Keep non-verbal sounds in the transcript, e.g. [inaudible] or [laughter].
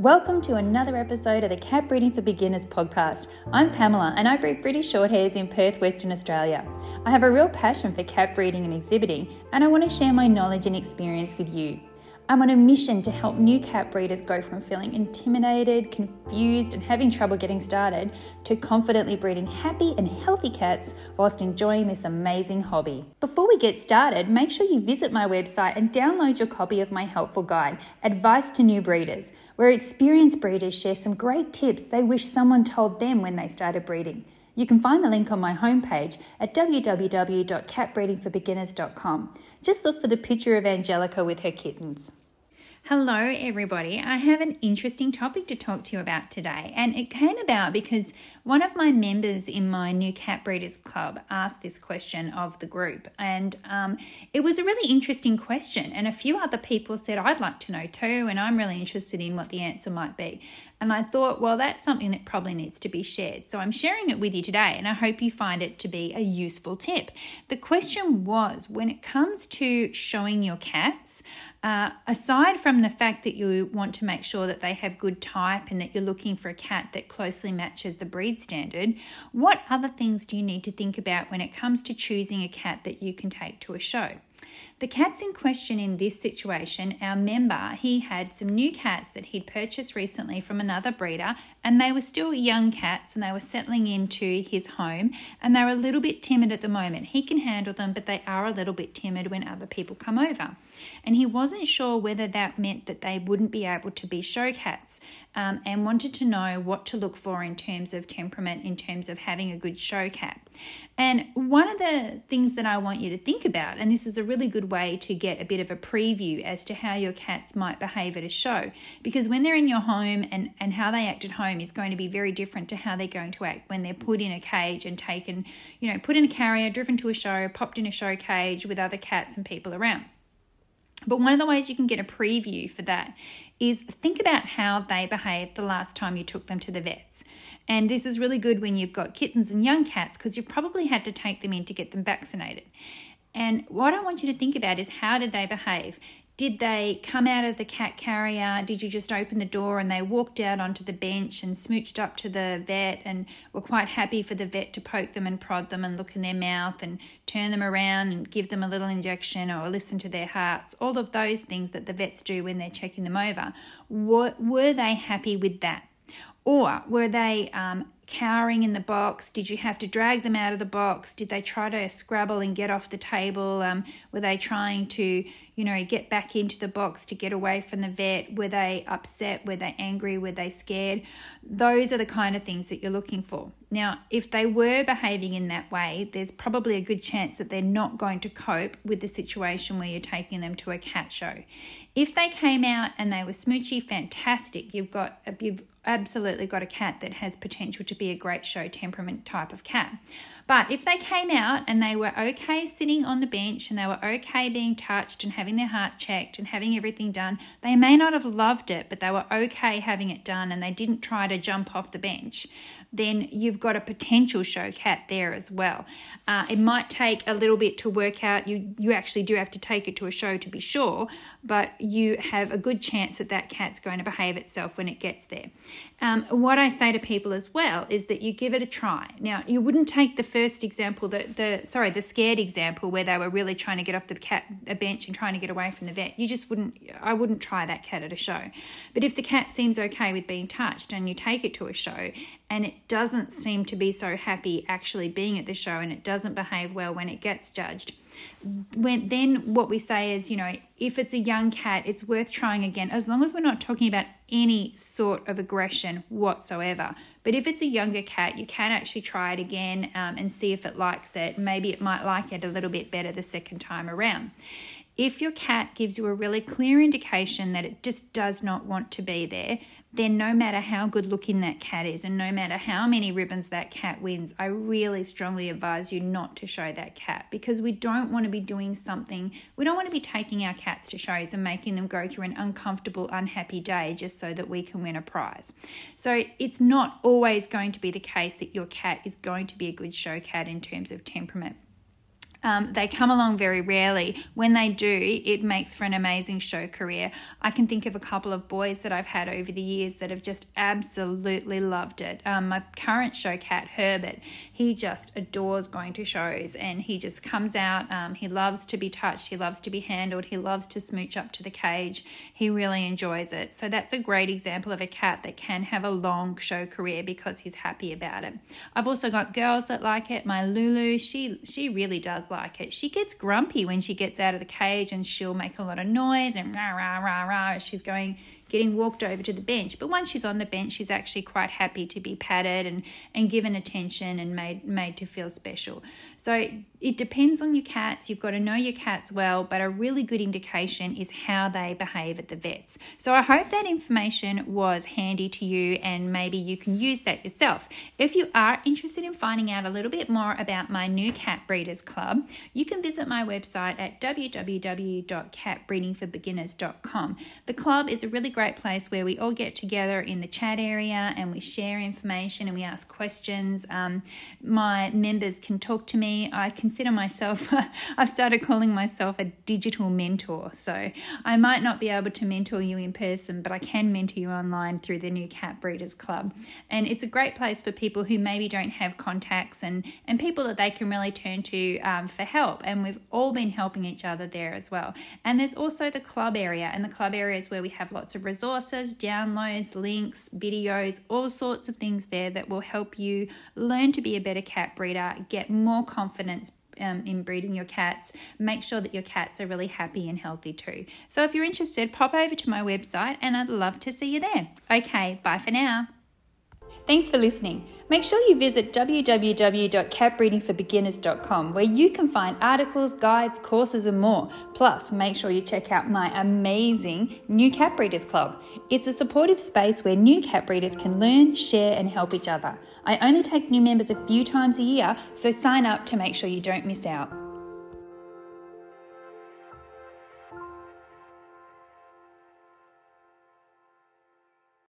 Welcome to another episode of the Cat Breeding for Beginners podcast. I'm Pamela and I breed British Shorthairs in Perth, Western Australia. I have a real passion for cat breeding and exhibiting, and I want to share my knowledge and experience with you. I'm on a mission to help new cat breeders go from feeling intimidated, confused, and having trouble getting started to confidently breeding happy and healthy cats whilst enjoying this amazing hobby. Before we get started, make sure you visit my website and download your copy of my helpful guide, Advice to New Breeders, where experienced breeders share some great tips they wish someone told them when they started breeding. You can find the link on my homepage at www.catbreedingforbeginners.com. Just look for the picture of Angelica with her kittens. Hello, everybody. I have an interesting topic to talk to you about today, and it came about because one of my members in my new cat breeders club asked this question of the group, and um, it was a really interesting question. And a few other people said, I'd like to know too, and I'm really interested in what the answer might be. And I thought, well, that's something that probably needs to be shared. So I'm sharing it with you today, and I hope you find it to be a useful tip. The question was when it comes to showing your cats, uh, aside from the fact that you want to make sure that they have good type and that you're looking for a cat that closely matches the breed standard, what other things do you need to think about when it comes to choosing a cat that you can take to a show? The cats in question in this situation, our member, he had some new cats that he'd purchased recently from another breeder, and they were still young cats and they were settling into his home and they're a little bit timid at the moment. He can handle them, but they are a little bit timid when other people come over. And he wasn't sure whether that meant that they wouldn't be able to be show cats um, and wanted to know what to look for in terms of temperament, in terms of having a good show cat. And one of the things that I want you to think about, and this is a really good way to get a bit of a preview as to how your cats might behave at a show, because when they're in your home and, and how they act at home is going to be very different to how they're going to act when they're put in a cage and taken, you know, put in a carrier, driven to a show, popped in a show cage with other cats and people around. But one of the ways you can get a preview for that is think about how they behaved the last time you took them to the vets. And this is really good when you've got kittens and young cats because you've probably had to take them in to get them vaccinated. And what I want you to think about is how did they behave? Did they come out of the cat carrier? Did you just open the door and they walked out onto the bench and smooched up to the vet and were quite happy for the vet to poke them and prod them and look in their mouth and turn them around and give them a little injection or listen to their hearts? All of those things that the vets do when they're checking them over. Were, were they happy with that? Or were they um, cowering in the box? Did you have to drag them out of the box? Did they try to scrabble and get off the table? Um, were they trying to, you know, get back into the box to get away from the vet? Were they upset? Were they angry? Were they scared? Those are the kind of things that you're looking for. Now, if they were behaving in that way, there's probably a good chance that they're not going to cope with the situation where you're taking them to a cat show. If they came out and they were smoochy, fantastic. You've got a, you've absolutely got a cat that has potential to be a great show temperament type of cat. But if they came out and they were okay sitting on the bench and they were okay being touched and having their heart checked and having everything done, they may not have loved it, but they were okay having it done and they didn't try to jump off the bench, then you've got a potential show cat there as well. Uh, it might take a little bit to work out. You you actually do have to take it to a show to be sure, but you have a good chance that that cat's going to behave itself when it gets there. Um, Um, what I say to people as well is that you give it a try. Now you wouldn't take the first example, the the sorry the scared example where they were really trying to get off the cat a bench and trying to get away from the vet. You just wouldn't. I wouldn't try that cat at a show. But if the cat seems okay with being touched and you take it to a show and it doesn't seem to be so happy actually being at the show and it doesn't behave well when it gets judged. When then what we say is you know if it's a young cat it's worth trying again as long as we're not talking about any sort of aggression whatsoever. But if it's a younger cat you can actually try it again um, and see if it likes it. Maybe it might like it a little bit better the second time around if your cat gives you a really clear indication that it just does not want to be there, then no matter how good looking that cat is and no matter how many ribbons that cat wins, I really strongly advise you not to show that cat because we don't want to be doing something, we don't want to be taking our cats to shows and making them go through an uncomfortable, unhappy day just so that we can win a prize. So it's not always going to be the case that your cat is going to be a good show cat in terms of temperament. Um, they come along very rarely. When they do, it makes for an amazing show career. I can think of a couple of boys that I've had over the years that have just absolutely loved it. Um, my current show cat, Herbert, he just adores going to shows and he just comes out. Um, he loves to be touched, he loves to be handled, he loves to smooch up to the cage. He really enjoys it. So that's a great example of a cat that can have a long show career because he's happy about it. I've also got girls that like it. My Lulu, she she really does like it. She gets grumpy when she gets out of the cage and she'll make a lot of noise and rah rah rah rah as she's going getting walked over to the bench. But once she's on the bench, she's actually quite happy to be patted and, and given attention and made made to feel special. So it depends on your cats. You've got to know your cats well, but a really good indication is how they behave at the vets. So I hope that information was handy to you and maybe you can use that yourself. If you are interested in finding out a little bit more about my new cat breeders club, you can visit my website at www.catbreedingforbeginners.com. The club is a really great place where we all get together in the chat area and we share information and we ask questions. Um, my members can talk to me. I consider myself, [laughs] I've started calling myself a digital mentor. So I might not be able to mentor you in person, but I can mentor you online through the new Cat Breeders Club. And it's a great place for people who maybe don't have contacts and, and people that they can really turn to um, for help. And we've all been helping each other there as well. And there's also the club area, and the club area is where we have lots of resources, downloads, links, videos, all sorts of things there that will help you learn to be a better cat breeder, get more confidence, um, in breeding your cats, make sure that your cats are really happy and healthy too. So if you're interested, pop over to my website and I'd love to see you there. Okay, bye for now. Thanks for listening. Make sure you visit www.catbreedingforbeginners.com where you can find articles, guides, courses, and more. Plus, make sure you check out my amazing New Cat Breeders Club. It's a supportive space where new cat breeders can learn, share, and help each other. I only take new members a few times a year, so sign up to make sure you don't miss out.